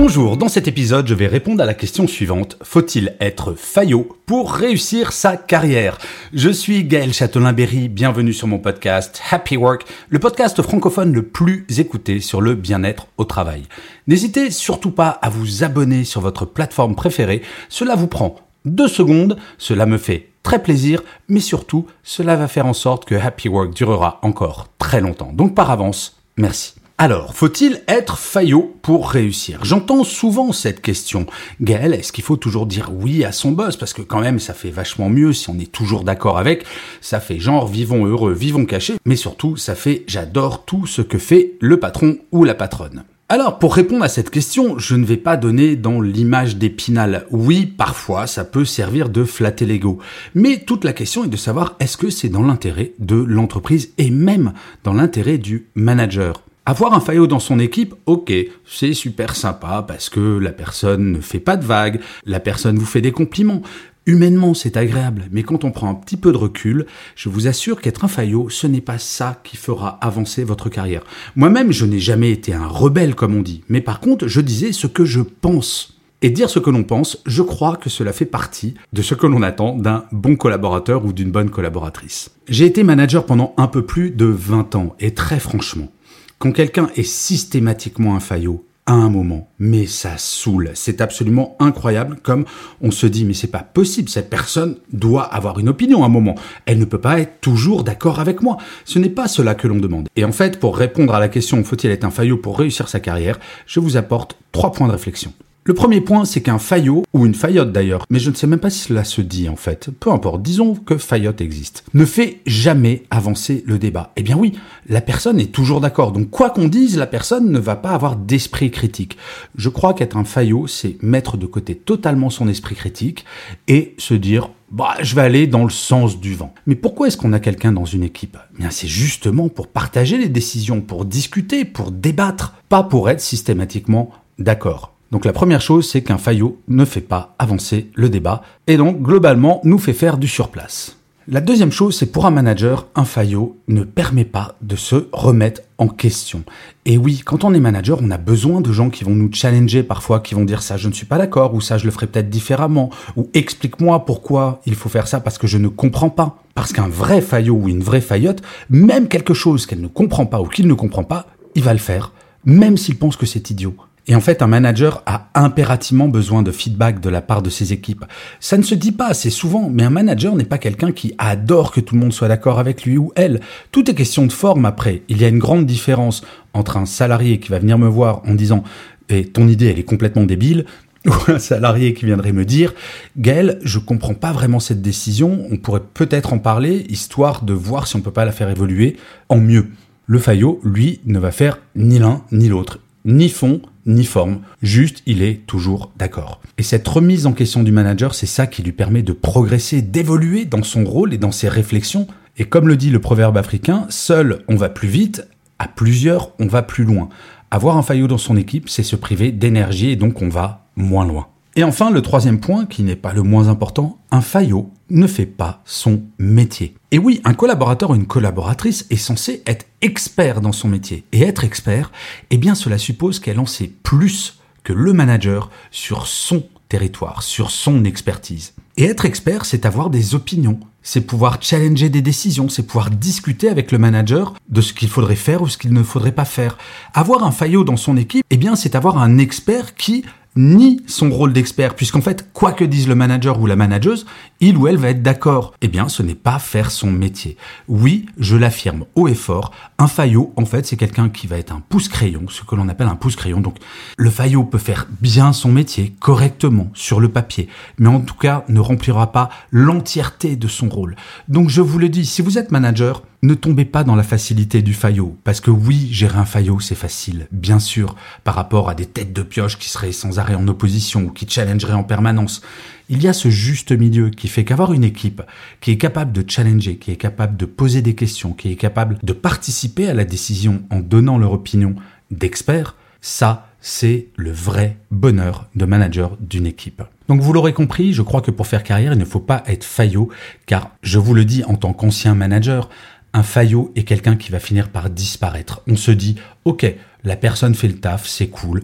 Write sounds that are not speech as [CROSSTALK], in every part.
Bonjour, dans cet épisode, je vais répondre à la question suivante. Faut-il être faillot pour réussir sa carrière? Je suis Gaël Châtelain-Berry, bienvenue sur mon podcast Happy Work, le podcast francophone le plus écouté sur le bien-être au travail. N'hésitez surtout pas à vous abonner sur votre plateforme préférée, cela vous prend deux secondes, cela me fait très plaisir, mais surtout, cela va faire en sorte que Happy Work durera encore très longtemps. Donc par avance, merci. Alors, faut-il être faillot pour réussir? J'entends souvent cette question. Gaël, est-ce qu'il faut toujours dire oui à son boss? Parce que quand même, ça fait vachement mieux si on est toujours d'accord avec. Ça fait genre vivons heureux, vivons cachés. Mais surtout, ça fait j'adore tout ce que fait le patron ou la patronne. Alors, pour répondre à cette question, je ne vais pas donner dans l'image d'épinal. Oui, parfois, ça peut servir de flatter l'ego. Mais toute la question est de savoir est-ce que c'est dans l'intérêt de l'entreprise et même dans l'intérêt du manager? Avoir un faillot dans son équipe, ok, c'est super sympa parce que la personne ne fait pas de vagues, la personne vous fait des compliments. Humainement, c'est agréable, mais quand on prend un petit peu de recul, je vous assure qu'être un faillot, ce n'est pas ça qui fera avancer votre carrière. Moi-même, je n'ai jamais été un rebelle, comme on dit, mais par contre, je disais ce que je pense. Et dire ce que l'on pense, je crois que cela fait partie de ce que l'on attend d'un bon collaborateur ou d'une bonne collaboratrice. J'ai été manager pendant un peu plus de 20 ans, et très franchement, quand quelqu'un est systématiquement un faillot, à un moment, mais ça saoule. C'est absolument incroyable comme on se dit mais c'est pas possible, cette personne doit avoir une opinion à un moment. Elle ne peut pas être toujours d'accord avec moi. Ce n'est pas cela que l'on demande. Et en fait, pour répondre à la question faut-il être un faillot pour réussir sa carrière, je vous apporte trois points de réflexion. Le premier point, c'est qu'un faillot, ou une faillotte d'ailleurs, mais je ne sais même pas si cela se dit en fait, peu importe, disons que faillotte existe, ne fait jamais avancer le débat. Eh bien oui, la personne est toujours d'accord, donc quoi qu'on dise, la personne ne va pas avoir d'esprit critique. Je crois qu'être un faillot, c'est mettre de côté totalement son esprit critique et se dire bah, je vais aller dans le sens du vent. Mais pourquoi est-ce qu'on a quelqu'un dans une équipe? Eh Bien, c'est justement pour partager les décisions, pour discuter, pour débattre, pas pour être systématiquement d'accord. Donc la première chose, c'est qu'un faillot ne fait pas avancer le débat et donc globalement nous fait faire du surplace. La deuxième chose, c'est pour un manager, un faillot ne permet pas de se remettre en question. Et oui, quand on est manager, on a besoin de gens qui vont nous challenger parfois, qui vont dire ça je ne suis pas d'accord, ou ça je le ferai peut-être différemment, ou explique-moi pourquoi il faut faire ça parce que je ne comprends pas. Parce qu'un vrai faillot ou une vraie faillotte, même quelque chose qu'elle ne comprend pas ou qu'il ne comprend pas, il va le faire, même s'il pense que c'est idiot. Et en fait, un manager a impérativement besoin de feedback de la part de ses équipes. Ça ne se dit pas assez souvent, mais un manager n'est pas quelqu'un qui adore que tout le monde soit d'accord avec lui ou elle. Tout est question de forme après. Il y a une grande différence entre un salarié qui va venir me voir en disant et ton idée elle est complètement débile ou [LAUGHS] un salarié qui viendrait me dire Gaël, je comprends pas vraiment cette décision, on pourrait peut-être en parler histoire de voir si on peut pas la faire évoluer en mieux. Le Fayot, lui, ne va faire ni l'un ni l'autre ni fond, ni forme, juste il est toujours d'accord. Et cette remise en question du manager, c'est ça qui lui permet de progresser, d'évoluer dans son rôle et dans ses réflexions. Et comme le dit le proverbe africain, seul on va plus vite, à plusieurs on va plus loin. Avoir un faillot dans son équipe, c'est se priver d'énergie et donc on va moins loin. Et enfin, le troisième point, qui n'est pas le moins important, un faillot ne fait pas son métier. Et oui, un collaborateur ou une collaboratrice est censé être expert dans son métier. Et être expert, eh bien cela suppose qu'elle en sait plus que le manager sur son territoire, sur son expertise. Et être expert, c'est avoir des opinions, c'est pouvoir challenger des décisions, c'est pouvoir discuter avec le manager de ce qu'il faudrait faire ou ce qu'il ne faudrait pas faire. Avoir un faillot dans son équipe, eh bien, c'est avoir un expert qui ni son rôle d'expert, puisqu'en fait, quoi que dise le manager ou la manageuse, il ou elle va être d'accord. Eh bien, ce n'est pas faire son métier. Oui, je l'affirme haut et fort, un faillot, en fait, c'est quelqu'un qui va être un pouce-crayon, ce que l'on appelle un pouce-crayon. Donc, le faillot peut faire bien son métier, correctement, sur le papier, mais en tout cas, ne remplira pas l'entièreté de son rôle. Donc, je vous le dis, si vous êtes manager, ne tombez pas dans la facilité du faillot, parce que oui, gérer un faillot, c'est facile, bien sûr, par rapport à des têtes de pioche qui seraient sans arrêt en opposition ou qui challengeraient en permanence. Il y a ce juste milieu qui fait qu'avoir une équipe qui est capable de challenger, qui est capable de poser des questions, qui est capable de participer à la décision en donnant leur opinion d'experts, ça, c'est le vrai bonheur de manager d'une équipe. Donc vous l'aurez compris, je crois que pour faire carrière, il ne faut pas être faillot, car je vous le dis en tant qu'ancien manager, un faillot est quelqu'un qui va finir par disparaître. On se dit, ok, la personne fait le taf, c'est cool,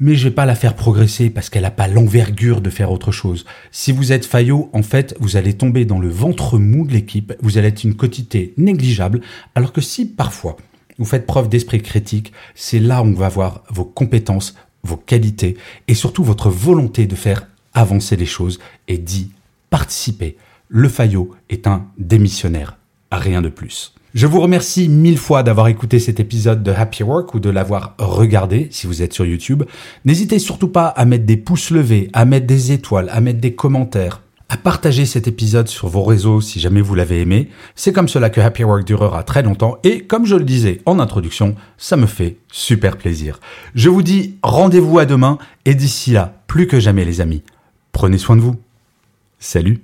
mais je vais pas la faire progresser parce qu'elle n'a pas l'envergure de faire autre chose. Si vous êtes faillot, en fait, vous allez tomber dans le ventre mou de l'équipe, vous allez être une quantité négligeable, alors que si parfois vous faites preuve d'esprit critique, c'est là où on va voir vos compétences, vos qualités et surtout votre volonté de faire avancer les choses et d'y participer. Le faillot est un démissionnaire rien de plus. Je vous remercie mille fois d'avoir écouté cet épisode de Happy Work ou de l'avoir regardé si vous êtes sur YouTube. N'hésitez surtout pas à mettre des pouces levés, à mettre des étoiles, à mettre des commentaires, à partager cet épisode sur vos réseaux si jamais vous l'avez aimé. C'est comme cela que Happy Work durera très longtemps et comme je le disais en introduction, ça me fait super plaisir. Je vous dis rendez-vous à demain et d'ici là, plus que jamais les amis, prenez soin de vous. Salut